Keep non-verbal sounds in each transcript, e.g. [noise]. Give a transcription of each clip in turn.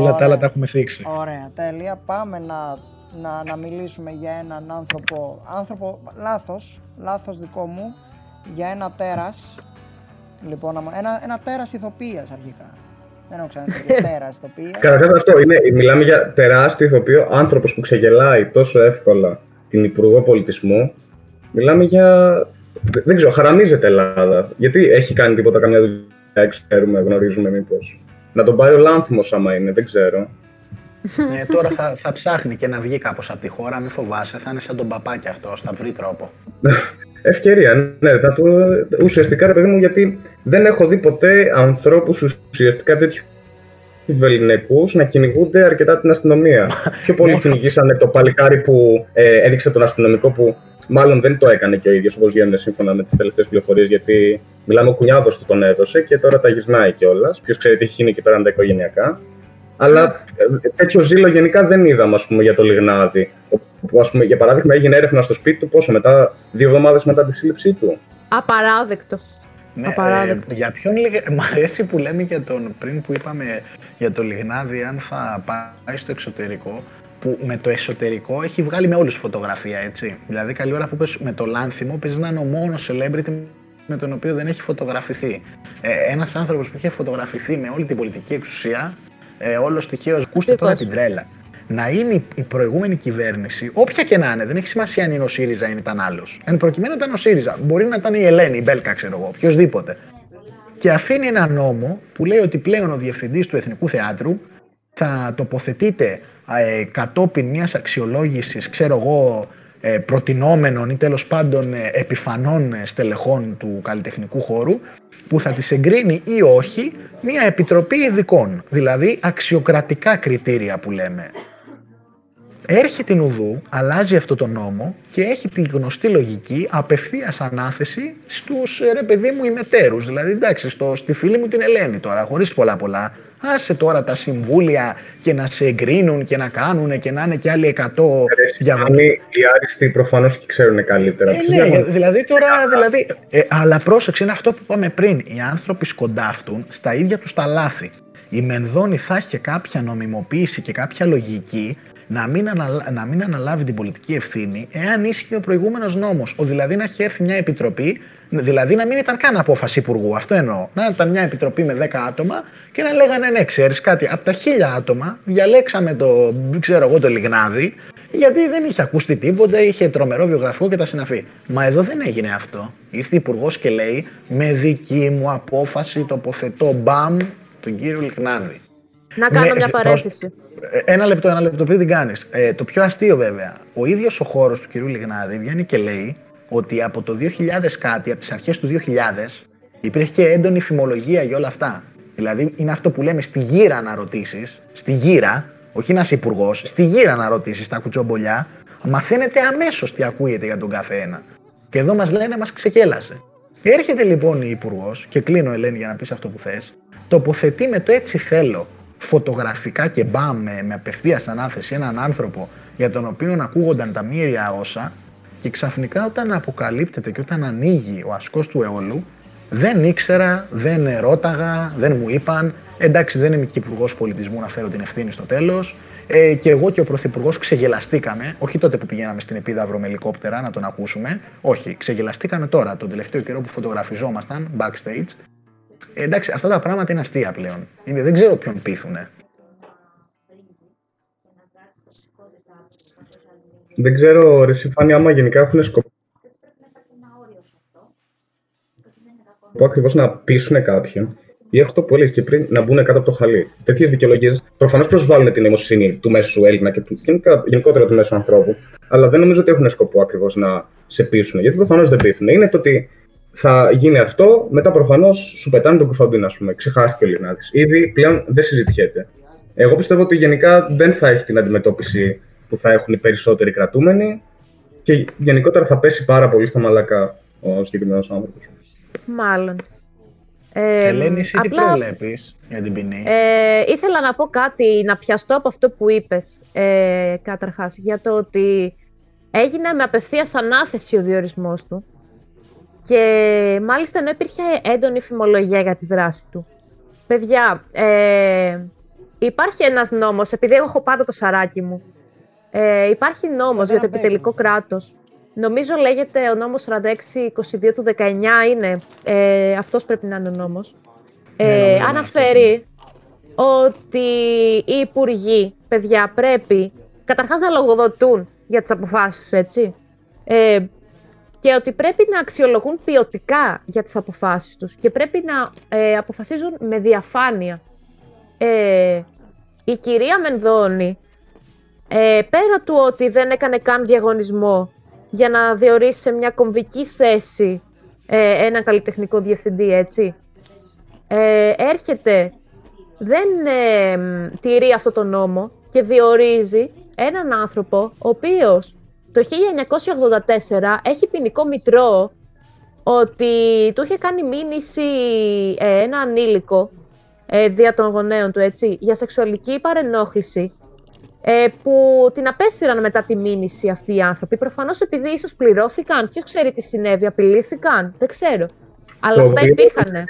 Όλα τα άλλα τα έχουμε θίξει. Ωραία, τέλεια. Πάμε να, να, να μιλήσουμε για έναν άνθρωπο, άνθρωπο, λάθος, λάθος δικό μου, για ένα τέρας. Λοιπόν, ένα, ένα τέρας ηθοποιίας αρχικά. Δεν έχω ξαναδεί [laughs] τέρας ηθοποιίας. Καταρχάς αυτό είναι. Μιλάμε για τεράστιο ηθοποιό άνθρωπος που ξεγελάει τόσο εύκολα την Υπουργό Πολιτισμού. Μιλάμε για. Δεν ξέρω, χαραμίζεται Ελλάδα. Γιατί έχει κάνει τίποτα καμιά δουλειά, ξέρουμε, γνωρίζουμε μήπως. Να τον πάρει ο Λάνθιμος άμα είναι, δεν ξέρω. Ε, τώρα θα, θα ψάχνει και να βγει κάπως από τη χώρα, μην φοβάσαι, θα είναι σαν τον παπάκι αυτό, θα βρει τρόπο. Ευκαιρία, ναι. Θα το... Ουσιαστικά, ρε παιδί μου, γιατί δεν έχω δει ποτέ ανθρώπους ουσιαστικά τέτοιου βεληνικούς να κυνηγούνται αρκετά την αστυνομία. [laughs] Πιο πολύ ναι. κυνηγήσανε το παλικάρι που ε, έδειξε τον αστυνομικό που μάλλον δεν το έκανε και ο ίδιος όπως βγαίνουν σύμφωνα με τις τελευταίες πληροφορίες. Γιατί μιλάμε, ο κουνιάδος του τον έδωσε και τώρα τα γυρνάει κιόλας. Ποιος ξέρει τι έχει γίνει εκεί πέραν τα οικογενειακά. Αλλά ε, τέτοιο ζήλο γενικά δεν είδαμε ας πούμε, για το Λιγνάδι. Που, ας πούμε, για παράδειγμα, έγινε έρευνα στο σπίτι του πόσο μετά, δύο εβδομάδες μετά τη σύλληψή του. Απαράδεκτο. Ναι, Απαράδεκτο. Ε, για ποιον Μ' αρέσει που λέμε για τον πριν που είπαμε για το Λιγνάδι, αν θα πάει στο εξωτερικό, που με το εσωτερικό έχει βγάλει με όλους φωτογραφία, έτσι. Δηλαδή, καλή ώρα που πες με το Λάνθιμο, παίζει να είναι ο μόνος celebrity με τον οποίο δεν έχει φωτογραφηθεί. Ε, Ένας άνθρωπος που έχει φωτογραφηθεί με όλη την πολιτική εξουσία, ε, όλο στοιχείο, ακούστε τώρα την τρέλα να είναι η προηγούμενη κυβέρνηση, όποια και να είναι, δεν έχει σημασία αν είναι ο ΣΥΡΙΖΑ ή ήταν άλλος. Εν προκειμένου ήταν ο ΣΥΡΙΖΑ. Μπορεί να ήταν η Ελένη, η Μπέλκα, ξέρω εγώ, οποιοδήποτε. Και αφήνει ένα νόμο που λέει ότι πλέον ο διευθυντής του Εθνικού Θεάτρου θα τοποθετείται ε, κατόπιν μιας αξιολόγησης, ξέρω εγώ, ε, προτινόμενων ή τέλος πάντων ε, επιφανών ε, στελεχών του καλλιτεχνικού χώρου που θα τις εγκρίνει ή όχι μια επιτροπή ειδικών, δηλαδή αξιοκρατικά κριτήρια που λέμε. Έρχεται την Ουδού, αλλάζει αυτό το νόμο και έχει τη γνωστή λογική απευθείας ανάθεση στους ρε παιδί μου ημετέρους. Δηλαδή, εντάξει, στο, στη φίλη μου την Ελένη τώρα, χωρίς πολλά πολλά. Άσε τώρα τα συμβούλια και να σε εγκρίνουν και να κάνουν και να είναι και άλλοι 100 διαβατήρια. Οι άριστοι προφανώς και ξέρουν καλύτερα. Ε, ναι, δηλαδή τώρα. Δηλαδή, ε, αλλά πρόσεξε, είναι αυτό που είπαμε πριν. Οι άνθρωποι σκοντάφτουν στα ίδια τους τα λάθη. Η Μενδώνη θα έχει κάποια νομιμοποίηση και κάποια λογική να μην, να μην αναλάβει την πολιτική ευθύνη εάν ίσχυε ο προηγούμενος νόμος. Ο δηλαδή να έχει έρθει μια επιτροπή, δηλαδή να μην ήταν καν απόφαση υπουργού. Αυτό εννοώ. Να ήταν μια επιτροπή με 10 άτομα και να λέγανε ναι, ξέρεις κάτι. Από τα χίλια άτομα διαλέξαμε το, ξέρω εγώ, το λιγνάδι, γιατί δεν είχε ακουστεί τίποτα, είχε τρομερό βιογραφικό και τα συναφή. Μα εδώ δεν έγινε αυτό. Ήρθε υπουργός και λέει με δική μου απόφαση τοποθετώ μπαμ τον κύριο Λιγνάδη. Να κάνω ναι, μια παρέθεση. Ε, ένα λεπτό, ένα λεπτό πριν την κάνεις. Ε, το πιο αστείο βέβαια. Ο ίδιος ο χώρος του κυρίου Λιγνάδη βγαίνει και λέει ότι από το 2000 κάτι, από τις αρχές του 2000, υπήρχε έντονη φημολογία για όλα αυτά. Δηλαδή είναι αυτό που λέμε στη γύρα να ρωτήσει, στη γύρα, όχι ένας υπουργός, στη γύρα να ρωτήσει τα κουτσομπολιά, μαθαίνετε αμέσως τι ακούγεται για τον καθένα. Και εδώ μας λένε μας ξεκέλασε. Έρχεται λοιπόν η υπουργός, και κλείνω Ελένη για να πεις αυτό που θες, τοποθετεί με το έτσι θέλω φωτογραφικά και μπαμ με, με απευθείας ανάθεση έναν άνθρωπο για τον οποίο ακούγονταν τα μύρια όσα και ξαφνικά όταν αποκαλύπτεται και όταν ανοίγει ο ασκός του αιώλου δεν ήξερα, δεν ρώταγα, δεν μου είπαν εντάξει δεν είμαι και υπουργός πολιτισμού να φέρω την ευθύνη στο τέλος ε, και εγώ και ο Πρωθυπουργός ξεγελαστήκαμε, όχι τότε που πηγαίναμε στην Επίδαυρο με ελικόπτερα να τον ακούσουμε, όχι, ξεγελαστήκαμε τώρα, τον τελευταίο καιρό που φωτογραφιζόμασταν backstage. ε, εντάξει, αυτά τα πράγματα είναι αστεία πλέον. Είναι, δεν ξέρω ποιον πείθουνε. Δεν ξέρω, ρε Συμφάνη, άμα γενικά έχουν σκοπό ακριβώς να πείσουν κάποιον ή αυτό που έλεγες και πριν, να μπουν κάτω από το χαλί. Τέτοιες δικαιολογίες προφανώς προσβάλλουν την αιμοσύνη του μέσου Έλληνα και του, γενικότερα του μέσου ανθρώπου, αλλά δεν νομίζω ότι έχουν σκοπό ακριβώς να σε πείσουν. Γιατί προφανώς δεν πείθουν. Είναι το ότι θα γίνει αυτό, μετά προφανώς σου πετάνε τον κουφαντίν, ας πούμε. Ξεχάστηκε ο Λιγνάδη. Ήδη πλέον δεν συζητιέται. Εγώ πιστεύω ότι γενικά δεν θα έχει την αντιμετώπιση που θα έχουν οι περισσότεροι κρατούμενοι και γενικότερα θα πέσει πάρα πολύ στα μαλακά ο συγκεκριμένος άνθρωπος. Μάλλον. Ε, Ελένη, εσύ απλά, τι προβλέπεις για την ποινή; Ε, ήθελα να πω κάτι, να πιαστώ από αυτό που είπες, ε, καταρχάς, για το ότι έγινε με απευθείας ανάθεση ο διορισμός του και μάλιστα ενώ υπήρχε έντονη φημολογία για τη δράση του. Παιδιά, ε, υπάρχει ένας νόμος, επειδή εγώ έχω πάντα το σαράκι μου, ε, υπάρχει νόμος για το επιτελικό κράτος. Νομίζω λέγεται ο νόμος 46-22 του 19 είναι, ε, αυτός πρέπει να είναι ο νόμος. Ε, αναφέρει ότι οι υπουργοί, παιδιά, πρέπει καταρχάς να λογοδοτούν για τις αποφάσεις έτσι. Ε, και ότι πρέπει να αξιολογούν ποιοτικά για τις αποφάσεις τους και πρέπει να ε, αποφασίζουν με διαφάνεια. Ε, η κυρία Μενδώνη, ε, πέρα του ότι δεν έκανε καν διαγωνισμό για να διορίσει σε μια κομβική θέση ε, έναν καλλιτεχνικό διευθυντή, έτσι, ε, έρχεται, δεν ε, τηρεί αυτό το νόμο και διορίζει έναν άνθρωπο ο οποίος το 1984 έχει ποινικό μητρό ότι του είχε κάνει μήνυση ε, ένα ανήλικο ε, δια των γονέων του, έτσι, για σεξουαλική παρενόχληση ε, που την απέσυραν μετά τη μήνυση αυτοί οι άνθρωποι. Προφανώς επειδή ίσως πληρώθηκαν, ποιος ξέρει τι συνέβη, απειλήθηκαν, δεν ξέρω. Αλλά αυτά υπήρχαν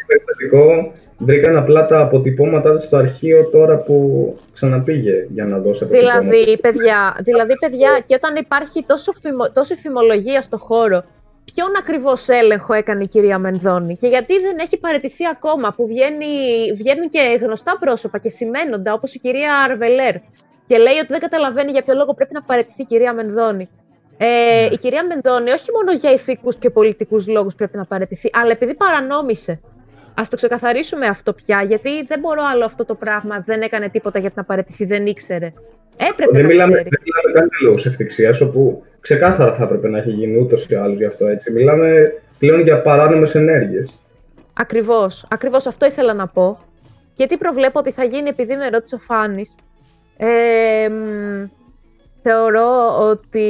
βρήκαν απλά τα αποτυπώματά τους στο αρχείο τώρα που ξαναπήγε για να δώσει αποτυπώματα. Δηλαδή, παιδιά, δηλαδή, παιδιά και όταν υπάρχει τόσο φημο, τόση φημολογία στο χώρο, ποιον ακριβώς έλεγχο έκανε η κυρία Μενδώνη και γιατί δεν έχει παραιτηθεί ακόμα, που βγαίνει, βγαίνουν και γνωστά πρόσωπα και σημαίνοντα, όπως η κυρία Αρβελέρ, και λέει ότι δεν καταλαβαίνει για ποιο λόγο πρέπει να παραιτηθεί η κυρία Μενδώνη. Ε, ναι. Η κυρία Μενδώνη όχι μόνο για ηθικούς και πολιτικούς λόγους πρέπει να παραιτηθεί, αλλά επειδή παρανόμησε. Α το ξεκαθαρίσουμε αυτό πια, γιατί δεν μπορώ άλλο αυτό το πράγμα. Δεν έκανε τίποτα για να παραιτηθεί, δεν ήξερε. Έπρεπε δεν να μιλάμε, ξέρει. Δεν μιλάμε καν λόγω ευθυξίας, όπου ξεκάθαρα θα έπρεπε να έχει γίνει ούτως ή άλλως γι' αυτό έτσι. Μιλάμε πλέον για παράνομες ενέργειες. Ακριβώς. Ακριβώς αυτό ήθελα να πω. Γιατί προβλέπω ότι θα γίνει επειδή με ρώτησε ο Φάνης. Ε, θεωρώ ότι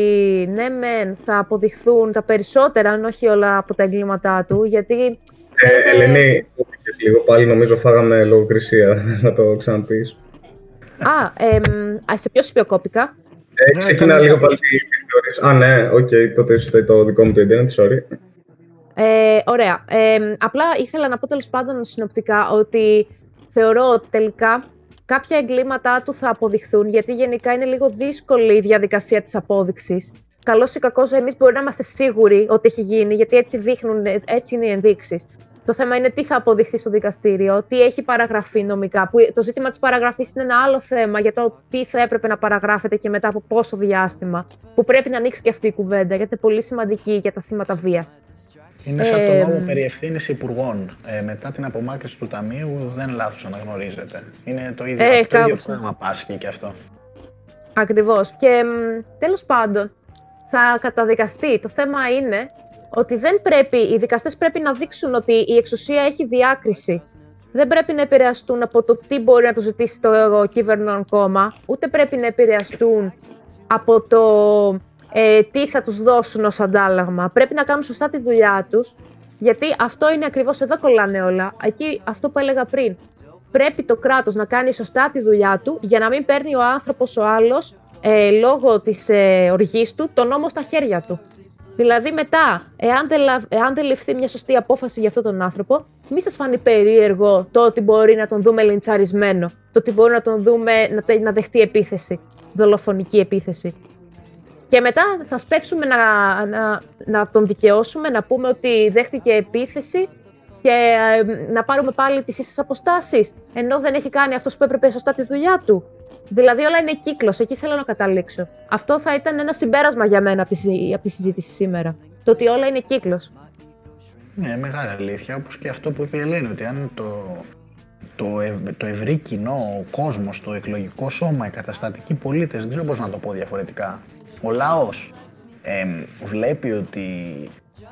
ναι, μεν θα αποδειχθούν τα περισσότερα, αν όχι όλα από τα εγκλήματά του, γιατί ε, Ελένη, λίγο πάλι νομίζω φάγαμε λογοκρισία, [laughs] να το ξαναπείς. Α, ε, σε ποιο σημείο κόπηκα. Ε, ξεκινά λίγο πάλι τις Α, ναι, ok, okay, τότε είναι το δικό μου το internet, sorry. Ε, ωραία. Ε, απλά ήθελα να πω τέλος πάντων συνοπτικά ότι θεωρώ ότι τελικά κάποια εγκλήματά του θα αποδειχθούν, γιατί γενικά είναι λίγο δύσκολη η διαδικασία της απόδειξης. Καλώς ή κακώς, εμείς μπορεί να είμαστε σίγουροι ότι έχει γίνει, γιατί έτσι, δείχνουν, έτσι είναι οι ενδείξεις. Το θέμα είναι τι θα αποδειχθεί στο δικαστήριο, τι έχει παραγραφεί νομικά. Που το ζήτημα της παραγραφής είναι ένα άλλο θέμα για το τι θα έπρεπε να παραγράφεται και μετά από πόσο διάστημα. Που πρέπει να ανοίξει και αυτή η κουβέντα, γιατί είναι πολύ σημαντική για τα θύματα βίας. Είναι σαν ε, το νόμο περί ευθύνης υπουργών. Ε, μετά την απομάκρυνση του Ταμείου, δεν λάθος αναγνωρίζεται. Είναι το ίδιο, ε, το ίδιο πράγμα πάσχει και αυτό. Ακριβώς. Και τέλος πάντων, θα καταδικαστεί. Το θέμα είναι ότι δεν πρέπει, οι δικαστές πρέπει να δείξουν ότι η εξουσία έχει διάκριση. Δεν πρέπει να επηρεαστούν από το τι μπορεί να του ζητήσει το κυβερνών κόμμα, ούτε πρέπει να επηρεαστούν από το ε, τι θα τους δώσουν ως αντάλλαγμα. Πρέπει να κάνουν σωστά τη δουλειά τους, γιατί αυτό είναι ακριβώς εδώ κολλάνε όλα. Εκεί αυτό που έλεγα πριν. Πρέπει το κράτος να κάνει σωστά τη δουλειά του για να μην παίρνει ο άνθρωπος ο άλλος ε, λόγω της ε, οργής του τον νόμο στα χέρια του. Δηλαδή μετά, εάν δεν, εάν δεν ληφθεί μια σωστή απόφαση για αυτόν τον άνθρωπο, μη σας φανεί περίεργο το ότι μπορεί να τον δούμε λιντσαρισμένο, το ότι μπορεί να τον δούμε να, να δεχτεί επίθεση, δολοφονική επίθεση. Και μετά θα σπεύσουμε να, να, να τον δικαιώσουμε, να πούμε ότι δέχτηκε επίθεση και ε, να πάρουμε πάλι τις ίσες αποστάσεις, ενώ δεν έχει κάνει αυτός που έπρεπε σωστά τη δουλειά του. Δηλαδή όλα είναι κύκλος. Εκεί θέλω να καταλήξω. Αυτό θα ήταν ένα συμπέρασμα για μένα από τη, από τη συζήτηση σήμερα. Το ότι όλα είναι κύκλος. Ναι, μεγάλη αλήθεια. Όπως και αυτό που είπε η Ελένη, ότι αν το, το, ευ, το ευρύ κοινό, ο κόσμος, το εκλογικό σώμα, οι καταστατικοί πολίτες, δεν ξέρω πώς να το πω διαφορετικά. Ο λαός ε, βλέπει ότι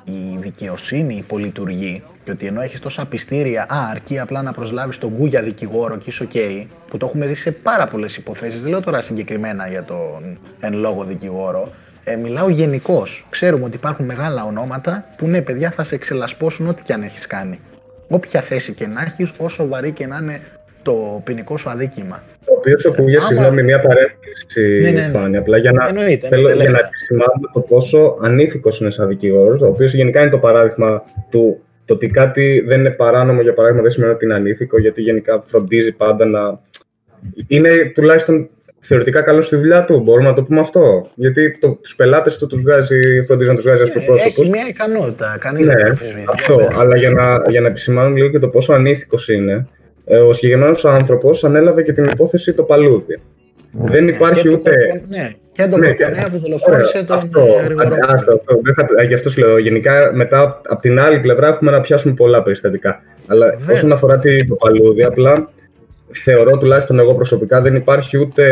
η δικαιοσύνη υπολειτουργεί και ότι ενώ έχεις τόσα πιστήρια, α, αρκεί απλά να προσλάβεις τον Γκούγια δικηγόρο και είσαι OK, που το έχουμε δει σε πάρα πολλές υποθέσεις. Δεν λέω τώρα συγκεκριμένα για τον εν λόγω δικηγόρο. Ε, μιλάω γενικώς. Ξέρουμε ότι υπάρχουν μεγάλα ονόματα που ναι, παιδιά θα σε εξελασπώσουν ό,τι και αν έχεις κάνει. Όποια θέση και να έχεις, όσο βαρύ και να είναι το ποινικό σου αδίκημα. Το οποίος σου ακούγε, συγγνώμη, μια παρένθεση, ναι, ναι, ναι. Φάνη. Απλά για να, εννοείται, θέλω, για να επισημάνω το πόσο ανήθικος είναι σαν δικηγόρος, ο οποίος γενικά είναι το παράδειγμα του το ότι κάτι δεν είναι παράνομο, για παράδειγμα, δεν σημαίνει ότι είναι ανήθικο, γιατί γενικά φροντίζει πάντα να είναι τουλάχιστον θεωρητικά καλό στη δουλειά του, μπορούμε να το πούμε αυτό; Γιατί το, τους πελάτες του τους βγάζει, φροντίζει να τους βγάζει ω πρόσωπο. Έχει μια ικανότητα, κανείς ναι, αυτό. Αλλά για να, για να επισημάνω λίγο και το πόσο ανήθικος είναι, ε, ο συγκεκριμένος άνθρωπος ανέλαβε και την υπόθεση το παλούδι. Ναι, δεν υπάρχει ούτε. ναι, και τον ναι, που δολοφόνησε τον αυτό, αυτό, αυτό, αυτό, Γι' αυτό σου λέω. Γενικά, μετά από την άλλη πλευρά έχουμε να πιάσουμε πολλά περιστατικά. Αλλά Βέβαια. όσον αφορά το παλούδι, απλά θεωρώ τουλάχιστον εγώ προσωπικά δεν υπάρχει ούτε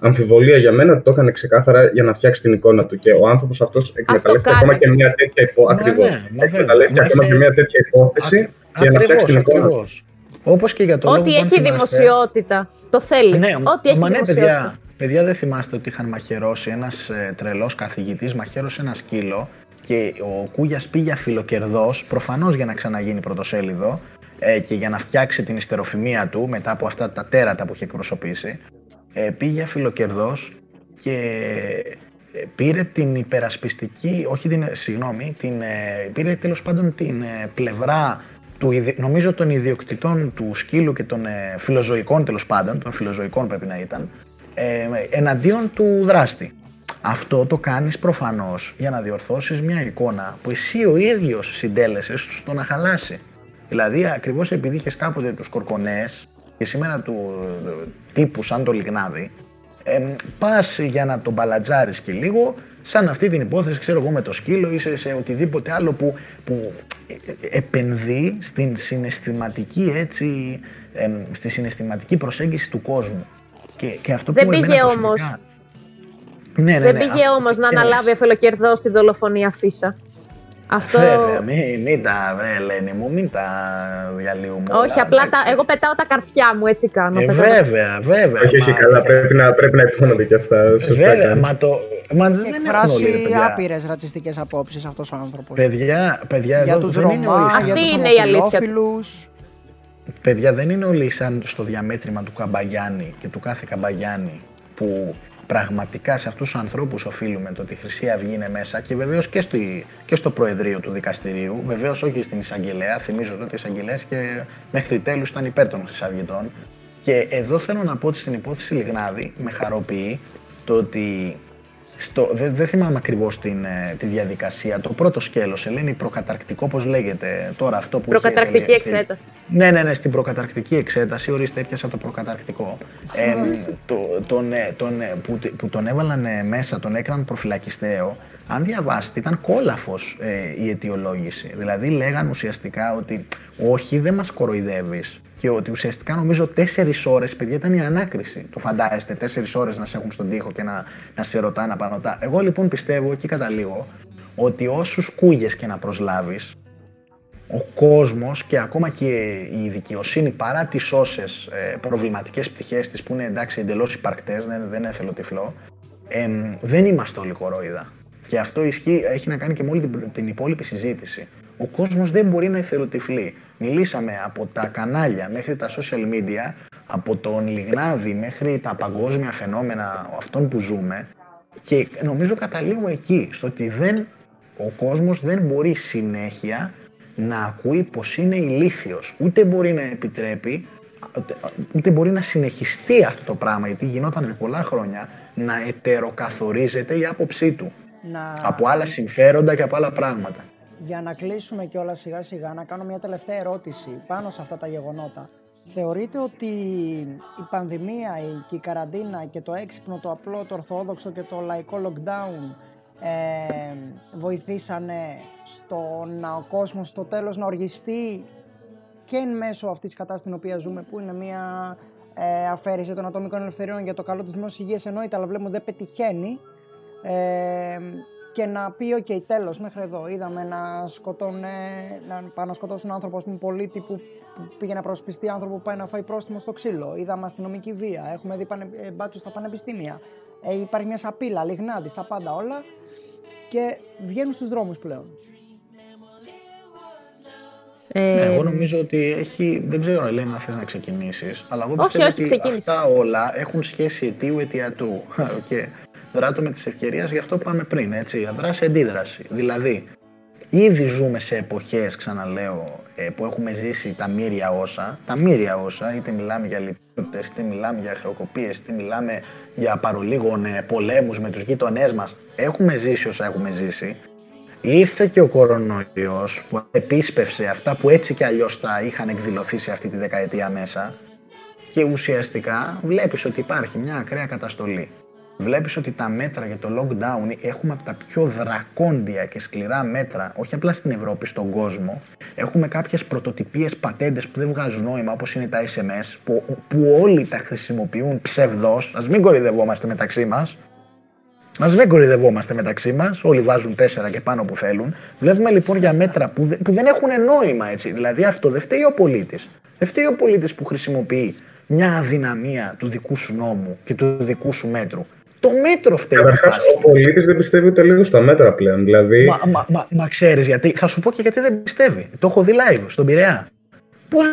αμφιβολία για μένα ότι το έκανε ξεκάθαρα για να φτιάξει την εικόνα του. Και ο άνθρωπος αυτός εκμεταλλεύτηκε ακόμα και μια τέτοια υπόθεση. Ακριβώς. Εκμεταλλεύτηκε ακόμα και μια τέτοια υπόθεση για να φτιάξει την εικόνα του. Όπως και για το Ό,τι έχει δημοσιότητα. Το θέλει. Ναι, Ό,τι έχει ναι, παιδιά, παιδιά, δεν θυμάστε ότι είχαν μαχαιρώσει ένας ε, τρελός καθηγητής, μαχαίρωσε ένα σκύλο και ο Κούγιας πήγε αφιλοκερδός, προφανώς για να ξαναγίνει πρωτοσέλιδο ε, και για να φτιάξει την ιστεροφημία του μετά από αυτά τα τέρατα που είχε εκπροσωπήσει. Ε, πήγε αφιλοκερδός και ε, πήρε την υπερασπιστική, όχι την, συγγνώμη, την, ε, πήρε τέλος πάντων την ε, πλευρά του, νομίζω των ιδιοκτητών του σκύλου και των ε, φιλοζωικών τέλος πάντων, των φιλοζωικών πρέπει να ήταν, ε, εναντίον του δράστη. Αυτό το κάνεις προφανώς για να διορθώσεις μια εικόνα που εσύ ο ίδιος συντέλεσες στο να χαλάσει. Δηλαδή ακριβώς επειδή είχες κάποτε τους κορκονές και σήμερα του τύπου σαν το λιγνάδι, ε, πας για να τον μπαλατζάρεις και λίγο, σαν αυτή την υπόθεση, ξέρω εγώ με το σκύλο ή σε, σε οτιδήποτε άλλο που, που επενδύει στην συναισθηματική έτσι, ε, στη συναισθηματική προσέγγιση του κόσμου. Και, και αυτό Δεν πήγε όμως. Ναι, ναι, Δεν ναι, πήγε όμως να αναλάβει αφελοκερδό στη δολοφονία Φίσα. Αυτό... Βέβαια, μην, μην τα, βρε Ελένη μου, μην τα διαλύουμε Όχι, όλα, απλά τα, εγώ πετάω τα καρφιά μου, έτσι κάνω. Ε, βέβαια, βέβαια. Όχι, όχι, καλά, πρέπει να, πρέπει να υπόνονται και αυτά, σωστά βέβαια, μα το... Μα δεν εκφράσει άπειρες ρατσιστικές απόψεις αυτός ο άνθρωπος. Παιδιά, παιδιά, για τους Ρωμά, Αυτή είναι η αλήθεια. Παιδιά, δεν είναι όλοι σαν στο διαμέτρημα του Καμπαγιάννη και του κάθε Καμπαγιάννη που πραγματικά σε αυτούς τους ανθρώπους οφείλουμε το ότι η Χρυσή Αυγή είναι μέσα και βεβαίως και στο, και στο Προεδρείο του Δικαστηρίου, βεβαίως όχι στην Εισαγγελέα, θυμίζω ότι οι Εισαγγελέες και μέχρι τέλους ήταν υπέρ των Χρυσαυγητών. Και εδώ θέλω να πω ότι στην υπόθεση Λιγνάδη με χαροποιεί το ότι στο, δεν, δεν θυμάμαι ακριβώς ε, τη διαδικασία. Το πρώτο σκέλος, Ελένη, προκαταρκτικό, πώς λέγεται τώρα αυτό που. Προκαταρκτική εξέταση. Ναι, ναι, ναι, στην προκαταρκτική εξέταση, ορίστε, έπιασα το προκαταρκτικό. Ε, το, τον, ε, τον, ε, που, που τον έβαλαν μέσα, τον έκαναν προφυλακιστέο. Αν διαβάσετε, ήταν κόλαφος ε, η αιτιολόγηση. Δηλαδή, λέγαν ουσιαστικά ότι όχι, δεν μας κοροϊδεύεις και ότι ουσιαστικά νομίζω τέσσερις ώρες, παιδιά, ήταν η ανάκριση. Το φαντάζεστε, τέσσερις ώρες να σε έχουν στον τοίχο και να, να σε ρωτάνε απανωτά. Εγώ λοιπόν πιστεύω, εκεί καταλήγω, ότι όσους κούγες και να προσλάβεις, ο κόσμος και ακόμα και η δικαιοσύνη παρά τις όσες ε, προβληματικές πτυχές της που είναι εντάξει εντελώς υπαρκτές, δεν, δεν έθελω τυφλό, ε, δεν είμαστε όλοι κορόιδα. Και αυτό ισχύει, έχει να κάνει και με όλη την, την υπόλοιπη συζήτηση. Ο κόσμος δεν μπορεί να εθελοτυφλεί. Μιλήσαμε από τα κανάλια μέχρι τα social media, από τον Λιγνάδη μέχρι τα παγκόσμια φαινόμενα αυτών που ζούμε και νομίζω καταλήγω εκεί, στο ότι δεν, ο κόσμος δεν μπορεί συνέχεια να ακούει πως είναι ηλίθιος. Ούτε μπορεί να επιτρέπει, ούτε μπορεί να συνεχιστεί αυτό το πράγμα, γιατί γινόταν με πολλά χρόνια, να ετεροκαθορίζεται η άποψή του. Από άλλα συμφέροντα και από άλλα πράγματα για να κλείσουμε και όλα σιγά σιγά, να κάνω μια τελευταία ερώτηση πάνω σε αυτά τα γεγονότα. Θεωρείτε ότι η πανδημία και η καραντίνα και το έξυπνο, το απλό, το ορθόδοξο και το λαϊκό lockdown ε, βοηθήσανε στο να ο κόσμος στο τέλος να οργιστεί και εν μέσω αυτής της κατάστασης στην οποία ζούμε που είναι μια ε, αφαίρεση των ατομικών ελευθεριών για το καλό της δημόσιας υγείας εννοείται αλλά βλέπουμε δεν πετυχαίνει ε, και να πει: OK, τέλος, μέχρι εδώ. Είδαμε να, σκοτώνε, να πάνε να σκοτώσουν άνθρωπο, πούμε, πολίτη που, πήγε να προσπιστεί άνθρωπο που πάει να φάει πρόστιμο στο ξύλο. Είδαμε αστυνομική βία. Έχουμε δει πανε, ε, μπάτσους στα πανεπιστήμια. Ε, υπάρχει μια σαπίλα, λιγνάδις, στα πάντα όλα. Και βγαίνουν στους δρόμους πλέον. Ε... Ναι, εγώ νομίζω ότι έχει. Δεν ξέρω, Ελένη, αν θες να ξεκινήσεις. Αλλά εγώ πιστεύω όχι, όχι, ότι αυτά όλα έχουν σχέση αιτίου αιτιατού. [laughs] Okay. Δράτω με τις ευκαιρίες, γι' αυτό πάμε πριν, έτσι, δράση-αντίδραση. Δηλαδή, Ήδη ζούμε σε εποχές, ξαναλέω, ε, που έχουμε ζήσει τα μύρια όσα, τα μύρια όσα, είτε μιλάμε για λιτότητες, είτε μιλάμε για χρεοκοπίες, είτε μιλάμε για παρολίγων ε, πολέμους με τους γείτονές μας. Έχουμε ζήσει όσα έχουμε ζήσει. Ήρθε και ο κορονοϊός που επίσπευσε αυτά που έτσι και αλλιώς θα είχαν εκδηλωθεί σε αυτή τη δεκαετία μέσα και ουσιαστικά βλέπεις ότι υπάρχει μια ακραία καταστολή βλέπεις ότι τα μέτρα για το lockdown έχουμε από τα πιο δρακόντια και σκληρά μέτρα, όχι απλά στην Ευρώπη, στον κόσμο. Έχουμε κάποιες πρωτοτυπίες πατέντες που δεν βγάζουν νόημα, όπως είναι τα SMS, που, που όλοι τα χρησιμοποιούν ψευδός. Ας μην κορυδευόμαστε μεταξύ μας. Α μην κορυδευόμαστε μεταξύ μας, όλοι βάζουν τέσσερα και πάνω που θέλουν. Βλέπουμε λοιπόν για μέτρα που, που δεν έχουν νόημα έτσι. Δηλαδή αυτό δεν φταίει ο πολίτης. Δεν φταίει ο πολίτης που χρησιμοποιεί μια αδυναμία του δικού σου νόμου και του δικού σου μέτρου. Το μέτρο φταίει. Καταρχάς, ο πολίτης δεν πιστεύει ούτε λίγο στα μέτρα πλέον. Δηλαδή... Μα, μα, μα, μα ξέρεις γιατί. Θα σου πω και γιατί δεν πιστεύει. Το έχω δει live στον Πειραιά. Πώς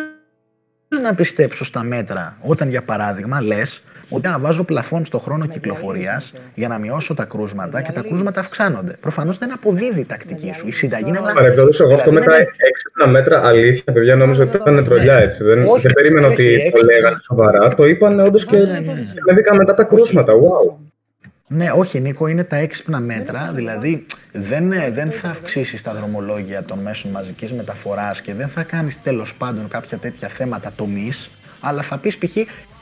να πιστέψω στα μέτρα όταν, για παράδειγμα, λες ότι να βάζω πλαφόν στο χρόνο κυκλοφορίας για να μειώσω τα κρούσματα και τα κρούσματα αυξάνονται. Προφανώς δεν αποδίδει η τακτική σου. Η συνταγή είναι λάθος. εγώ αυτό με τα έξυπνα μέτρα, αλήθεια, παιδιά, νόμιζα ότι ήταν τρολιά έτσι. Δεν, δεν περίμενα ότι το λέγανε σοβαρά. Το είπαν όντως και ανέβηκαν μετά τα κρούσματα. Wow. Ναι, όχι Νίκο, είναι τα έξυπνα μέτρα, δηλαδή δεν, δεν θα αυξήσεις τα δρομολόγια των μέσων μαζικής μεταφοράς και δεν θα κάνεις τέλος πάντων κάποια τέτοια θέματα τομής, αλλά θα πεις π.χ.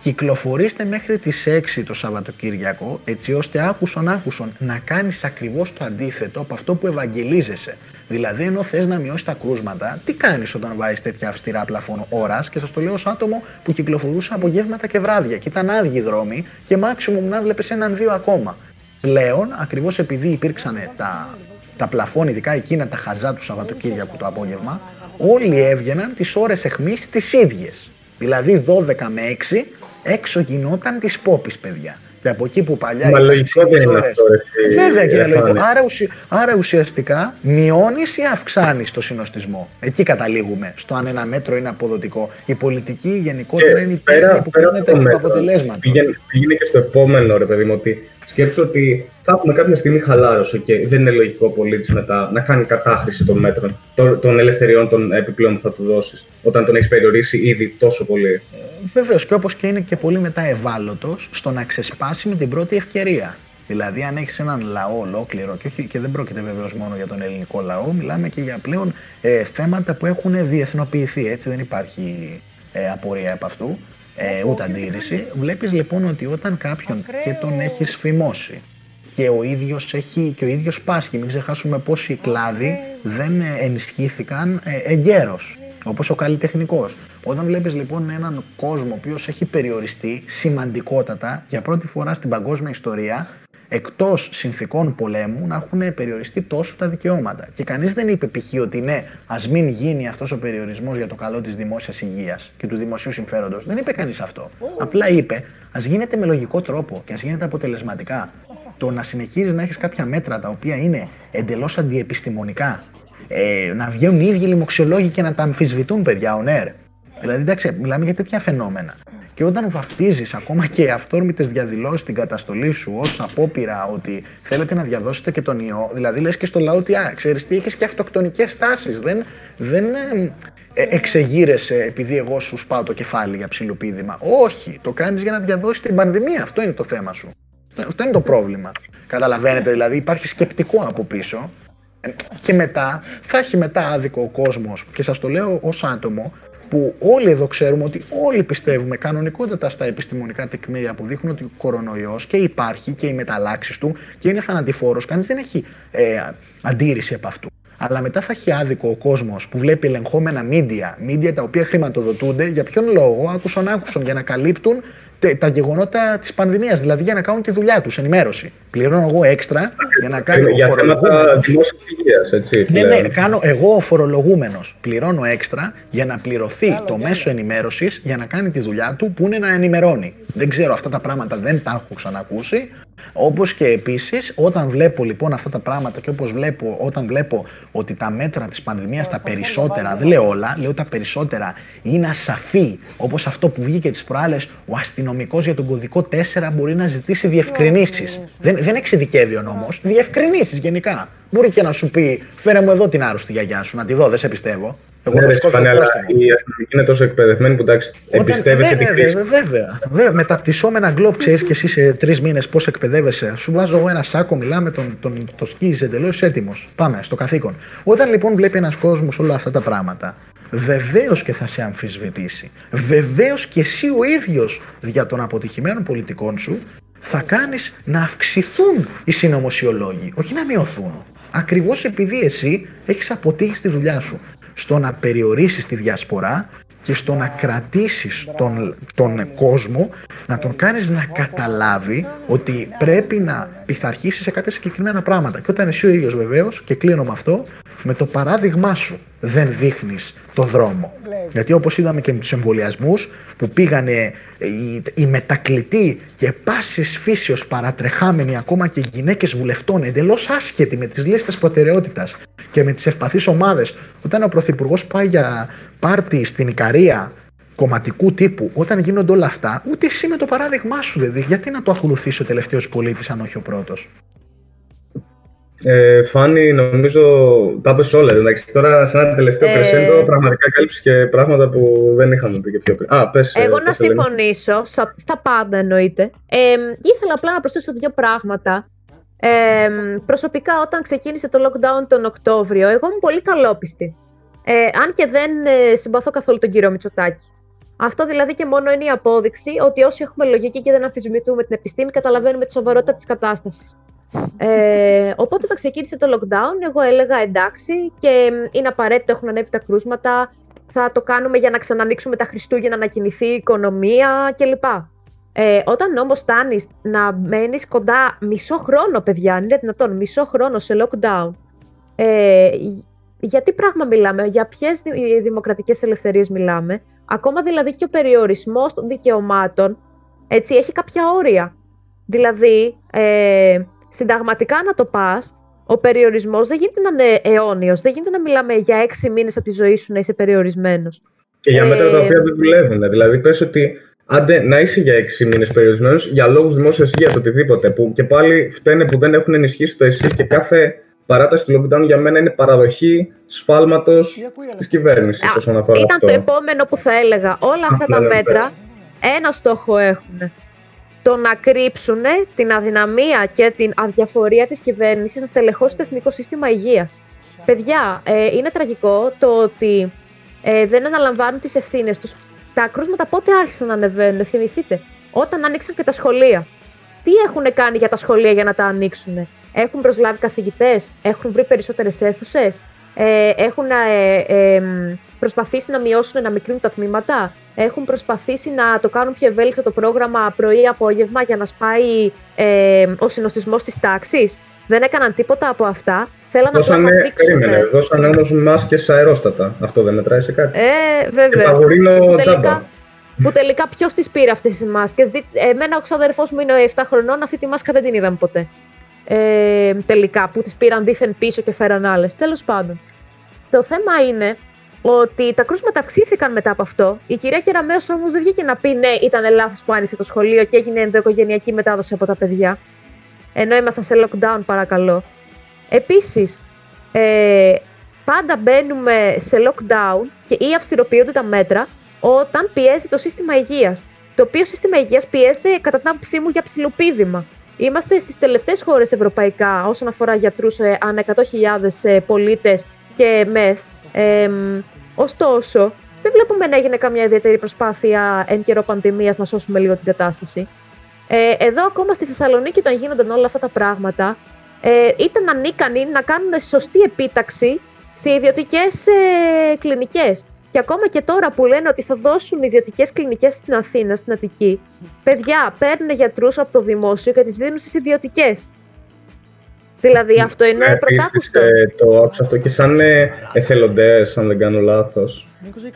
κυκλοφορήστε μέχρι τις 6 το Σαββατοκύριακο, έτσι ώστε άκουσον άκουσον να κάνεις ακριβώς το αντίθετο από αυτό που ευαγγελίζεσαι. Δηλαδή, ενώ θες να μειώσεις τα κρούσματα, τι κάνεις όταν βάζεις τέτοια αυστηρά πλαφόν ώρας; Και σας το λέω ως άτομο που κυκλοφορούσε απογεύματα και βράδια και ήταν άδειοι δρόμοι και μάξιμουμ να βλέπεις έναν-δύο ακόμα. Πλέον, ακριβώς επειδή υπήρξαν τα, τα πλαφόν, ειδικά εκείνα τα χαζά του Σαββατοκύριακου το απόγευμα, όλοι έβγαιναν τις ώρες εχμή τις ίδιες. Δηλαδή 12 με 6 έξω γινόταν της πόπης, παιδιά. Και από εκεί που παλιά. Μα λογικό δεν είναι αυτό. Βέβαια και λογικό. Άρα, άρα ουσιαστικά μειώνεις ή αυξάνεις το συνοστισμό. Εκεί καταλήγουμε. Στο αν ένα μέτρο είναι αποδοτικό. Η πολιτική γενικότερα είναι η πέρα, που πέρα το αποτελέσματα. Πήγαινε, πήγαινε και στο επόμενο, ρε παιδί μου, ότι σκέψω ότι θα έχουμε κάποια στιγμή χαλάρωση και δεν είναι λογικό ο πολίτη μετά να κάνει κατάχρηση των μέτρων, των, ελευθεριών των επιπλέον που θα του δώσεις, όταν τον έχεις περιορίσει ήδη τόσο πολύ. Βεβαίω και όπω και είναι και πολύ μετά ευάλωτος στο να ξεσπάσει με την πρώτη ευκαιρία. Δηλαδή, αν έχεις έναν λαό ολόκληρο, και, και δεν πρόκειται βεβαίως μόνο για τον ελληνικό λαό, μιλάμε και για πλέον ε, θέματα που έχουν διεθνοποιηθεί. Έτσι, δεν υπάρχει ε, απορία από αυτού, ε, ούτε αντίρρηση. Βλέπεις λοιπόν ότι όταν κάποιον και τον έχεις φημώσει και ο ίδιος, έχει, και ο ίδιος πάσχει, μην ξεχάσουμε πόσοι κλάδοι δεν ενισχύθηκαν ε, εγκαίρως, όπως ο καλλιτεχνικός. Όταν βλέπεις λοιπόν έναν κόσμο ο οποίος έχει περιοριστεί σημαντικότατα για πρώτη φορά στην παγκόσμια ιστορία εκτός συνθήκων πολέμου να έχουν περιοριστεί τόσο τα δικαιώματα. Και κανείς δεν είπε π.χ. ότι ναι, ας μην γίνει αυτός ο περιορισμός για το καλό της δημόσιας υγείας και του δημοσίου συμφέροντος. Δεν είπε κανείς αυτό. Απλά είπε ας γίνεται με λογικό τρόπο και ας γίνεται αποτελεσματικά. Το να συνεχίζεις να έχεις κάποια μέτρα τα οποία είναι εντελώς αντιεπιστημονικά, ε, να βγαίνουν οι ίδιοι λοιμοξιολόγοι και να τα αμφισβητούν, παιδιά, ο ΝΕΡ. Δηλαδή, εντάξει, μιλάμε για τέτοια φαινόμενα. Και όταν βαφτίζεις ακόμα και αυθόρμητε διαδηλώσεις την καταστολή σου ως απόπειρα ότι θέλετε να διαδώσετε και τον ιό, δηλαδή λες και στο λαό ότι, α, ξέρεις τι, έχει και αυτοκτονικές τάσει. Δεν, δεν ε, εξεγείρεσαι επειδή εγώ σου σπάω το κεφάλι για ψηλοπίδημα. Όχι, το κάνεις για να διαδώσεις την πανδημία. Αυτό είναι το θέμα σου. Αυτό είναι το πρόβλημα. Καταλαβαίνετε, δηλαδή υπάρχει σκεπτικό από πίσω. Ε, και μετά, θα έχει μετά άδικο ο κόσμος, και σας το λέω ως άτομο, που όλοι εδώ ξέρουμε ότι όλοι πιστεύουμε κανονικότατα στα επιστημονικά τεκμήρια που δείχνουν ότι ο κορονοϊός και υπάρχει και οι μεταλλάξεις του και είναι θανατηφόρος, κανείς δεν έχει ε, αντίρρηση από αυτού. Αλλά μετά θα έχει άδικο ο κόσμος που βλέπει ελεγχόμενα μίντια, μίντια τα οποία χρηματοδοτούνται, για ποιον λόγο, άκουσαν άκουσαν, για να καλύπτουν τα γεγονότα της πανδημίας, δηλαδή για να κάνουν τη δουλειά τους, ενημέρωση. Πληρώνω εγώ έξτρα για να κάνω. Για θέματα δημόσιας υγείας, έτσι. Ναι, ναι, κάνω εγώ ο φορολογούμενος. Πληρώνω έξτρα για να πληρωθεί το μέσο ενημέρωσης για να κάνει τη δουλειά του που είναι να ενημερώνει. Δεν ξέρω αυτά τα πράγματα, δεν τα έχω ξανακούσει. Όπως και επίσης, όταν βλέπω λοιπόν αυτά τα πράγματα και όπως βλέπω, όταν βλέπω ότι τα μέτρα της πανδημίας, τα περισσότερα, δεν λέω όλα, λέω τα περισσότερα είναι ασαφή, όπως αυτό που βγήκε τις προάλλες, ο αστυνομικός για τον κωδικό 4 μπορεί να ζητήσει διευκρινήσεις. Δεν, δεν εξειδικεύει ο νόμος, διευκρινήσεις γενικά. Μπορεί και να σου πει, φέρε μου εδώ την άρρωστη γιαγιά σου, να τη δω, δεν σε πιστεύω. Εγώ ναι, ρε αλλά η αστυνομική είναι τόσο εκπαιδευμένη που εντάξει, εμπιστεύεσαι την κρίση. Βέβαια, βέβαια. Με τα πτυσσόμενα γκλόπ, ξέρεις και εσύ σε τρεις μήνες πώς εκπαιδεύεσαι. Σου βάζω εγώ ένα σάκο, μιλάμε, τον, τον, το σκίζει εντελώς έτοιμος. Πάμε στο καθήκον. Όταν λοιπόν βλέπει ένας κόσμος όλα αυτά τα πράγματα, βεβαίως και θα σε αμφισβητήσει. Βεβαίως και εσύ ο ίδιος για των αποτυχημένων πολιτικών σου θα κάνεις να αυξηθούν οι συνωμοσιολόγοι, όχι να μειωθούν. Ακριβώς επειδή εσύ έχεις αποτύχει στη δουλειά σου στο να περιορίσεις τη διασπορά και στο να κρατήσεις τον, τον κόσμο, να τον κάνεις να καταλάβει ότι πρέπει να πειθαρχήσεις σε κάποια συγκεκριμένα πράγματα. Και όταν εσύ ο ίδιος βεβαίως, και κλείνω με αυτό, με το παράδειγμά σου δεν δείχνεις το δρόμο. Γιατί όπως είδαμε και με τους εμβολιασμούς που πήγανε οι, οι μετακλητοί και πάσης φύσεως παρατρεχάμενοι ακόμα και γυναίκες βουλευτών εντελώς άσχετοι με τις λίστες προτεραιότητας και με τις ευπαθείς ομάδες όταν ο Πρωθυπουργός πάει για πάρτι στην Ικαρία κομματικού τύπου, όταν γίνονται όλα αυτά, ούτε εσύ με το παράδειγμά σου δεν δεις. Γιατί να το ακολουθήσει ο τελευταίος πολίτης, αν όχι ο πρώτος; Ε, Φάνη, νομίζω τα πες όλα. Εντάξει, τώρα σε ένα τελευταίο ε... κρεσέντο πραγματικά κάλυψες και πράγματα που δεν είχαμε πει και πιο πριν. Α, πες, ε, Εγώ να συμφωνήσω, στα πάντα εννοείται. Ε, ήθελα απλά να προσθέσω δύο πράγματα. Ε, προσωπικά όταν ξεκίνησε το lockdown τον Οκτώβριο, εγώ ήμουν πολύ καλόπιστη. Ε, αν και δεν ε, συμπαθώ καθόλου τον κύριο Μητσοτάκη. Αυτό δηλαδή και μόνο είναι η απόδειξη ότι όσοι έχουμε λογική και δεν αμφισβητούμε την επιστήμη, καταλαβαίνουμε τη σοβαρότητα της κατάστασης. Ε, οπότε όταν ξεκίνησε το lockdown, εγώ έλεγα εντάξει και είναι απαραίτητο, έχουν ανέβει τα κρούσματα, θα το κάνουμε για να ξανανοίξουμε τα Χριστούγεννα, να κινηθεί η οικονομία κλπ. Ε, όταν όμως φτάνεις να μένεις κοντά μισό χρόνο, παιδιά, είναι δυνατόν, μισό χρόνο σε lockdown, ε, για τι πράγμα μιλάμε, για ποιες δημοκρατικές ελευθερίες μιλάμε, ακόμα δηλαδή και ο περιορισμός των δικαιωμάτων, έτσι, έχει κάποια όρια. Δηλαδή, ε, συνταγματικά να το πας, ο περιορισμός δεν γίνεται να είναι αιώνιος. Δεν γίνεται να μιλάμε για έξι μήνες από τη ζωή σου να είσαι περιορισμένος. Και για μέτρα τα οποία δεν δουλεύουν. Δηλαδή, πες ότι άντε να είσαι για έξι μήνες περιορισμένος για λόγους δημόσιας υγείας, οτιδήποτε. Που και πάλι φταίνε που δεν έχουν ενισχύσει το ΕΣΥ και κάθε παράταση του lockdown για μένα είναι παραδοχή σφάλματος της κυβέρνησης όσον αφορά Ήταν αυτό. το επόμενο που θα έλεγα. Όλα αυτά τα μέτρα ένα στόχο έχουν. Το να κρύψουν την αδυναμία και την αδιαφορία της κυβέρνησης να στελεχώσει το Εθνικό Σύστημα Υγείας. Παιδιά, ε, είναι τραγικό το ότι ε, δεν αναλαμβάνουν τις ευθύνες τους τα κρούσματα πότε άρχισαν να ανεβαίνουν, θυμηθείτε; Όταν άνοιξαν και τα σχολεία. Τι έχουν κάνει για τα σχολεία για να τα ανοίξουν. Έχουν προσλάβει καθηγητές, έχουν βρει περισσότερες αίθουσες, ε, έχουν ε, ε, προσπαθήσει να μειώσουν, να μικρύνουν τα τμήματα, έχουν προσπαθήσει να το κάνουν πιο ευέλικτο το πρόγραμμα πρωί-απόγευμα για να σπάει ε, ο συνοστισμός της τάξης. Δεν έκαναν τίποτα από αυτά. Θέλαν δώσανε, να δείξουν. Περίμενε, δώσανε όμως μάσκες αερόστατα. Αυτό δεν μετράει σε κάτι. Ε, βέβαια. Και παγουρίνο τζάμπα. Που τελικά ποιος τις πήρε αυτές τις μάσκες; Εμένα ο ξαδερφός μου είναι 7 χρονών, αυτή τη μάσκα δεν την είδαμε ποτέ. Ε, τελικά, που τις πήραν δίθεν πίσω και φέραν άλλες. Τέλος πάντων. Το θέμα είναι ότι τα κρούσματα αυξήθηκαν μετά από αυτό. Η κυρία Κεραμέο όμως δεν βγήκε να πει ναι, ήταν λάθος που άνοιξε το σχολείο και έγινε ενδοοικογενειακή μετάδοση από τα παιδιά. Ενώ ήμασταν σε lockdown, παρακαλώ. Επίσης, ε, πάντα μπαίνουμε σε lockdown και ή αυστηροποιούνται τα μέτρα όταν πιέζει το σύστημα υγείας. Το οποίο σύστημα υγείας πιέζεται κατά την άποψή μου για ψηλοπίδημα. Είμαστε στις τελευταίες χώρες ευρωπαϊκά όσον αφορά γιατρούς ε, ανά 100.000 ε, πολίτες και μεθ. Ε, ωστόσο, δεν βλέπουμε να έγινε καμιά ιδιαίτερη προσπάθεια εν καιρό πανδημίας να σώσουμε λίγο την κατάσταση. Ε, εδώ ακόμα στη Θεσσαλονίκη όταν γίνονταν όλα αυτά τα πράγματα, ε, ήταν ανίκανοι να κάνουν σωστή επίταξη σε ιδιωτικές ε, κλινικές. Και ακόμα και τώρα που λένε ότι θα δώσουν ιδιωτικές κλινικές στην Αθήνα, στην Αττική, παιδιά παίρνουν γιατρούς από το δημόσιο και τις δίνουν στις ιδιωτικές. Δηλαδή αυτό είναι ε, πρωτάκουστο. Ε, το άκουσα αυτό και σαν ε, εθελοντές, αν δεν κάνω λάθος.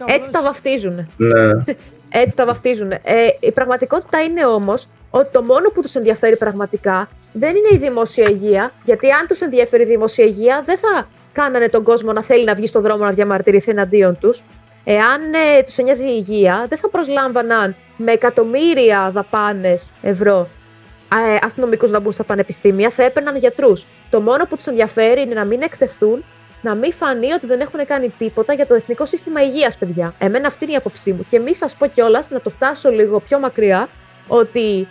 Έτσι τα βαφτίζουν. Ναι. [laughs] Έτσι τα βαφτίζουν. Ε, η πραγματικότητα είναι όμως ότι το μόνο που τους ενδιαφέρει πραγματικά δεν είναι η δημόσια υγεία, γιατί αν τους ενδιαφέρει η δημόσια υγεία, δεν θα κάνανε τον κόσμο να θέλει να βγει στον δρόμο να διαμαρτυρηθεί εναντίον τους. Εάν ε, τους εννοιάζει η υγεία, δεν θα προσλάμβαναν με εκατομμύρια δαπάνες ευρώ ε, αστυνομικούς να μπουν στα πανεπιστήμια, θα έπαιρναν γιατρούς. Το μόνο που τους ενδιαφέρει είναι να μην εκτεθούν, να μην φανεί ότι δεν έχουν κάνει τίποτα για το εθνικό σύστημα υγείας, παιδιά. Εμένα αυτή είναι η άποψή μου. Και μη σα πω κιόλας, να το φτάσω λίγο πιο μακριά, ότι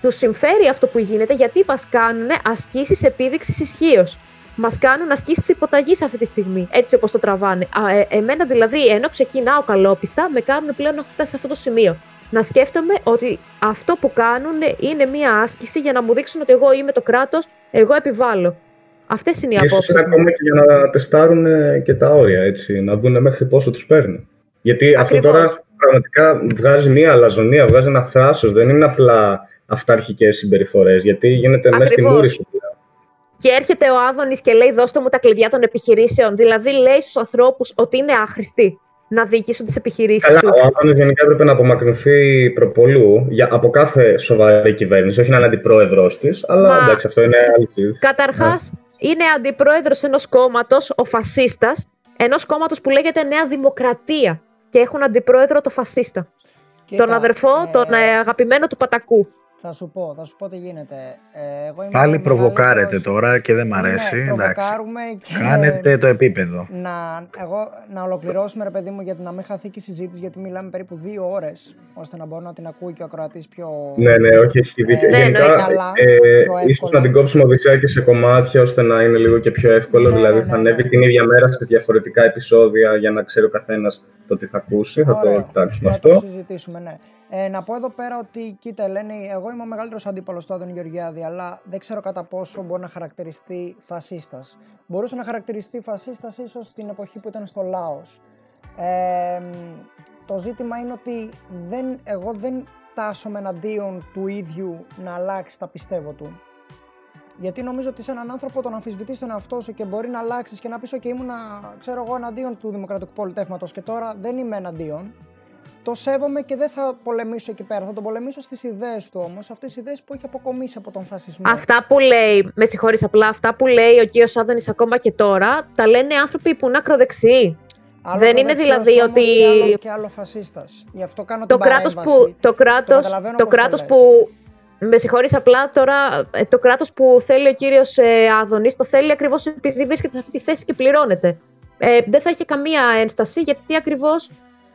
τους συμφέρει αυτό που γίνεται γιατί μας κάνουν ασκήσεις επίδειξης ισχύως. Μας κάνουν ασκήσεις υποταγής αυτή τη στιγμή, έτσι όπως το τραβάνε. Α, ε, εμένα δηλαδή, ενώ ξεκινάω καλόπιστα, με κάνουν πλέον να έχω φτάσει σε αυτό το σημείο. Να σκέφτομαι ότι αυτό που κάνουν είναι μία άσκηση για να μου δείξουν ότι εγώ είμαι το κράτος, εγώ επιβάλλω. Αυτές είναι οι απόψεις. Είναι ακόμα και για να τεστάρουν και τα όρια, έτσι, να δουν μέχρι πόσο τους παίρνει. Γιατί αυτό τώρα πραγματικά βγάζει μία αλαζονία, βγάζει ένα θράσος. Δεν είναι απλά αυταρχικές συμπεριφορές, γιατί γίνεται μέσα στη μούρη σου. Και έρχεται ο Άδωνης και λέει: Δώστε μου τα κλειδιά των επιχειρήσεων. Δηλαδή, λέει στους ανθρώπους ότι είναι άχρηστοι να διοικήσουν τις επιχειρήσεις τους. Ο Άδωνη γενικά έπρεπε να απομακρυνθεί προπολού για, από κάθε σοβαρή κυβέρνηση, όχι να είναι αντιπρόεδρός της, αλλά Μα... εντάξει, αυτό είναι άλλη συζήτηση. Καταρχάς, ναι. είναι αντιπρόεδρος ενός κόμματος, ο φασίστας, ενός κόμματος που λέγεται Νέα Δημοκρατία. Και έχουν αντιπρόεδρο το φασίστα. τον αδερφό, ε... τον αγαπημένο του Πατακού. Θα σου πω, θα σου πω τι γίνεται. Ε, εγώ είμαι Πάλι προβοκάρετε τώρα και δεν μ' αρέσει. Ναι, προβοκάρουμε και... Κάνετε το επίπεδο. Να, εγώ, να ολοκληρώσουμε, ρε παιδί μου, γιατί να μην χαθεί και η συζήτηση, γιατί μιλάμε περίπου δύο ώρες, ώστε να μπορεί να την ακούει και ο ακροατής πιο. Ναι, ναι, όχι, έχει δίκιο. Ε, Γενικά, ε, ε, ίσως να την κόψουμε Οδυσσέα και σε κομμάτια, ώστε να είναι λίγο και πιο εύκολο. Ναι, δηλαδή, ναι, θα ναι, ανέβει ναι. την ίδια μέρα σε διαφορετικά επεισόδια για να ξέρει ο καθένας το τι θα ακούσει. Ωραία, θα το κοιτάξουμε αυτό. Θα το συζητήσουμε, ναι. Ε, να πω εδώ πέρα ότι, κοίτα, Ελένη, εγώ είμαι ο μεγαλύτερος αντίπαλος του Άδων Γεωργιάδη, αλλά δεν ξέρω κατά πόσο μπορεί να χαρακτηριστεί φασίστας. Μπορούσε να χαρακτηριστεί φασίστας ίσως την εποχή που ήταν στο Λάος. Ε, το ζήτημα είναι ότι δεν, εγώ δεν τάσομαι εναντίον του ίδιου να αλλάξει τα πιστεύω του. Γιατί νομίζω ότι σε έναν άνθρωπο τον αμφισβητείς τον εαυτό σου και μπορεί να αλλάξεις και να πεις: OK, ήμουν ξέρω εγώ, εναντίον του Δημοκρατικού Πολιτεύματο και τώρα δεν είμαι εναντίον το σέβομαι και δεν θα πολεμήσω εκεί πέρα. Θα τον πολεμήσω στις ιδέες του όμως, αυτές τι ιδέες που έχει αποκομίσει από τον φασισμό. Αυτά που λέει, με συγχωρείς απλά, αυτά που λέει ο κύριος Άδωνης ακόμα και τώρα, τα λένε άνθρωποι που είναι ακροδεξιοί. Άλλο δεν είναι δηλαδή ότι. Άλλο και άλλο φασίστας. Γι' αυτό κάνω το κράτος που. Το κράτο το κράτος που. Με συγχωρείς απλά τώρα, ε, το κράτος που θέλει ο κύριος ε, Άδωνης το θέλει ακριβώς επειδή βρίσκεται σε αυτή τη θέση και πληρώνεται. Ε, δεν θα είχε καμία ένσταση γιατί ακριβώς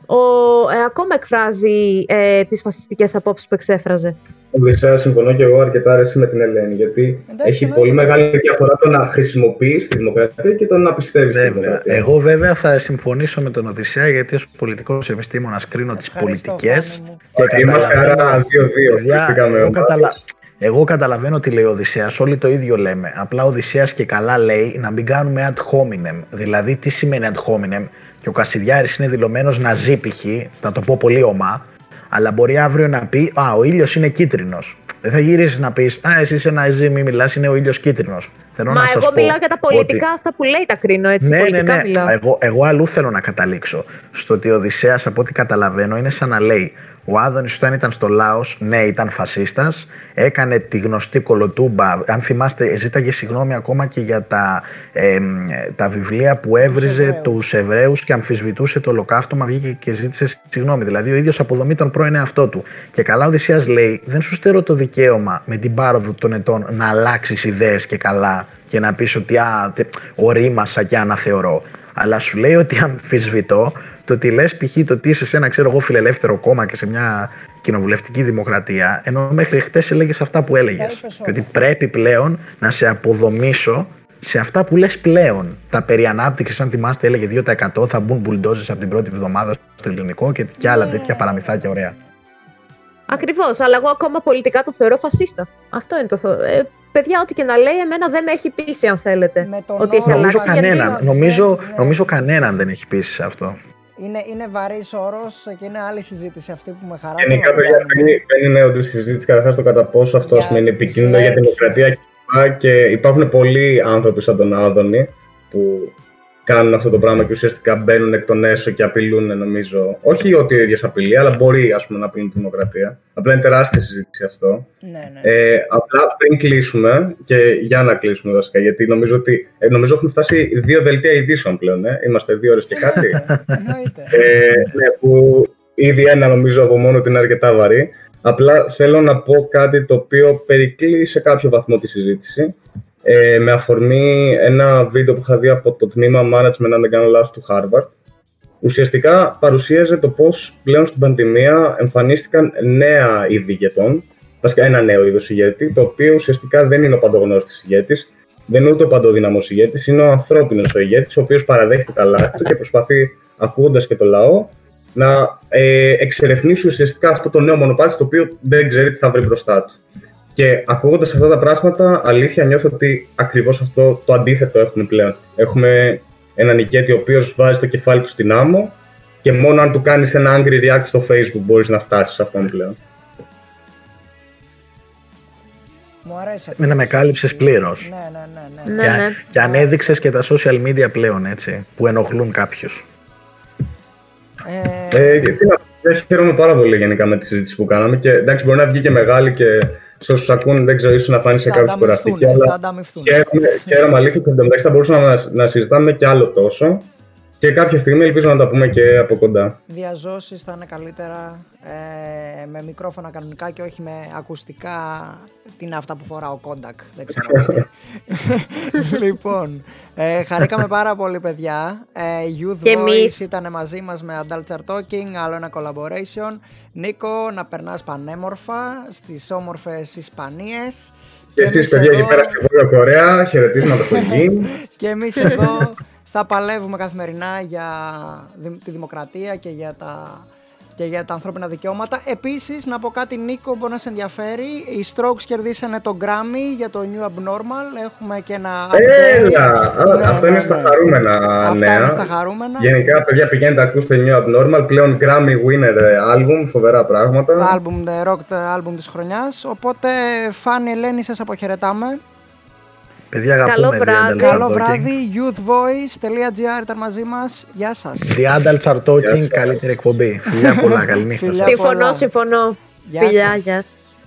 ο, ε, ακόμα εκφράζει ε, τις φασιστικές απόψεις που εξέφραζε. Βέβαια, συμφωνώ και εγώ αρκετά αρέσει με την Ελένη, γιατί έχει πολύ μεγάλη διαφορά το να χρησιμοποιείς τη δημοκρατία και το να πιστεύεις στη δημοκρατία. Εγώ βέβαια θα συμφωνήσω με τον Οδυσσέα, γιατί ως πολιτικός επιστήμονας κρίνω τις πολιτικές. Είμαστε άρα δύο-δύο. Εγώ καταλαβαίνω τι λέει ο Οδυσσέας, όλοι το ίδιο λέμε. Απλά ο Οδυσσέας και καλά λέει να μην κάνουμε ad hominem. Δηλαδή, τι σημαίνει ad hominem, και ο Κασιδιάρης είναι δηλωμένος να ζει π.χ., να το πω πολύ ομά, αλλά μπορεί αύριο να πει «Α, ο ήλιος είναι κίτρινος». Δεν θα γυρίσεις να πεις Α, εσύ είσαι ένα ζει, μη μιλάς, είναι ο ήλιος κίτρινος. Μα να εγώ μιλάω για τα πολιτικά, ότι... αυτά που λέει τα κρίνω έτσι. Ναι, πολιτικά ναι, ναι. Μιλάω. Εγώ, εγώ αλλού θέλω να καταλήξω. Στο ότι ο Οδυσσέας, από ό,τι καταλαβαίνω, είναι σαν να λέει ο Άδωνης όταν ήταν στο Λάος, ναι ήταν φασίστας, έκανε τη γνωστή κολοτούμπα, αν θυμάστε ζήταγε συγγνώμη ακόμα και για τα, τα βιβλία που έβριζε τους Εβραίους και αμφισβητούσε το ολοκαύτωμα, βγήκε και ζήτησε συγγνώμη. Δηλαδή ο ίδιος αποδομή τον πρώην εαυτό του. Και καλά ο Οδυσσέας λέει, δεν σου στερώ το δικαίωμα με την πάροδο των ετών να αλλάξεις ιδέες και καλά και να πεις ότι α, ορίμασα και αναθεωρώ. Αλλά σου λέει ότι αμφισβητώ το ότι λες π.χ. το ότι είσαι σε ένα ξέρω εγώ φιλελεύθερο κόμμα και σε μια κοινοβουλευτική δημοκρατία, ενώ μέχρι χτες έλεγες αυτά που έλεγες. Και ότι πρέπει πλέον να σε αποδομήσω σε αυτά που λες πλέον. Τα περί ανάπτυξης, αν θυμάστε, έλεγε 2% θα μπουν μπουλντόζες από την πρώτη εβδομάδα στο ελληνικό και, και άλλα ναι. τέτοια παραμυθάκια ωραία. Ακριβώς, αλλά εγώ ακόμα πολιτικά το θεωρώ φασίστα. Αυτό είναι το. Ε, παιδιά, ό,τι και να λέει, εμένα δεν με έχει πείσει, αν θέλετε. ότι έχει νομίζω Κανέναν, νομίζω, ναι, ναι. νομίζω κανέναν δεν έχει πείσει σε αυτό είναι, είναι βαρύς όρος και είναι άλλη συζήτηση αυτή που με χαρά. Γενικά, παιδιά, δεν είναι όντως συζήτηση καταρχάς το κατά πόσο αυτό είναι επικίνδυνο για την δημοκρατία και υπάρχουν πολλοί άνθρωποι σαν τον Άδωνη που κάνουν αυτό το πράγμα και ουσιαστικά μπαίνουν εκ των έσω και απειλούν, νομίζω. Όχι ότι ο ίδιο απειλεί, αλλά μπορεί ας πούμε, να απειλούν τη δημοκρατία. Απλά είναι τεράστια συζήτηση αυτό. Ναι, ναι. Ε, απλά πριν κλείσουμε, και για να κλείσουμε βασικά, γιατί νομίζω ότι ε, νομίζω έχουν φτάσει δύο δελτία ειδήσεων πλέον. Ε. Είμαστε δύο ώρες και κάτι. [laughs] ε, ναι, που ήδη ένα νομίζω από μόνο ότι είναι αρκετά βαρύ. Απλά θέλω να πω κάτι το οποίο περικλεί σε κάποιο βαθμό τη συζήτηση. Ε, με αφορμή ένα βίντεο που είχα δει από το τμήμα Management, αν δεν κάνω λάθος, του Harvard. Ουσιαστικά παρουσίαζε το πώς πλέον στην πανδημία εμφανίστηκαν νέα είδη ηγετών, βασικά ένα νέο είδος ηγέτη, το οποίο ουσιαστικά δεν είναι ο παντογνώστης ηγέτης, δεν είναι ούτε ο παντοδυναμός ηγέτης, είναι ο ανθρώπινος ο ηγέτης, ο οποίος παραδέχεται τα λάθη του και προσπαθεί, ακούγοντας και το λαό, να ε, εξερευνήσει ουσιαστικά αυτό το νέο μονοπάτι, το οποίο δεν ξέρει τι θα βρει μπροστά του. Και ακούγοντας αυτά τα πράγματα, αλήθεια νιώθω ότι ακριβώς αυτό το αντίθετο έχουμε πλέον. Έχουμε έναν ηγέτη ο οποίος βάζει το κεφάλι του στην άμμο και μόνο αν του κάνεις ένα angry react στο Facebook μπορείς να φτάσεις σε αυτόν πλέον. Μου αρέσει Με να με κάλυψες πλήρως. Ναι, ναι, ναι. ναι. Ναι, ναι. Και, και ανέδειξε και τα social media πλέον έτσι, που ενοχλούν κάποιους. Ε, Ε, και τι να πω, ε, χαίρομαι πάρα πολύ γενικά με τη συζήτηση που κάναμε και εντάξει, μπορεί να βγει και μεγάλη και σε όσους ακούν, δεν ξέρω, ίσως να φάνει σε θα κάποιους ανταμυφθούν, κουραστική, θα αλλά ανταμυφθούν. χαίρομαι, χαίρομαι αλήθεια και εντωμεταξύ θα μπορούσαμε να, να συζητάμε και άλλο τόσο. Και κάποια στιγμή ελπίζω να τα πούμε και από κοντά. Διαζώσεις θα είναι καλύτερα ε, με μικρόφωνα κανονικά και όχι με ακουστικά. Τι είναι αυτά που φορά ο Kodak, δεν ξέρω. [laughs] λοιπόν, ε, χαρήκαμε πάρα πολύ παιδιά. Ε, Youth Και Voice εμείς. ήταν μαζί μας με Adult Chart Talking, άλλο ένα collaboration. Νίκο, να περνάς πανέμορφα στις όμορφες Ισπανίες. Και εσείς, εμείς παιδιά, εκεί εδώ- πέρα στη Βόρεια Κορέα, χαιρετίσματα στο [laughs] Γκίν. και εμείς εδώ θα παλεύουμε καθημερινά για δη- τη δημοκρατία και για τα, και για τα ανθρώπινα δικαιώματα. Επίσης, να πω κάτι Νίκο, μπορεί να σε ενδιαφέρει. Οι Strokes κερδίσανε το Grammy για το New Abnormal. Έχουμε και ένα update. Έλα! Α, Ναι, Αυτό ναι, είναι ναι. στα χαρούμενα Αυτά νέα. είναι στα χαρούμενα. Γενικά, παιδιά, πηγαίνετε, ακούστε New Abnormal. Πλέον Grammy winner ε, album, φοβερά Το πράγματα. album, the rock το album της χρονιάς. Οπότε, Φάνη Ελένη, σας αποχαιρετάμε. Παιδιά, Καλό αγαπούμε βράδυ. The Adults Are Καλό Talking. βράδυ. Youthvoice.gr ήταν μαζί μας. Γεια σας. The Adults Are Γεια Talking, σας. καλύτερη εκπομπή. Φιλιά πολλά, [laughs] καλή νύχτα. Φιλιά. σας. Συμφωνώ, πολλά. συμφωνώ. Γεια Φιλιά, σας. γεια σας.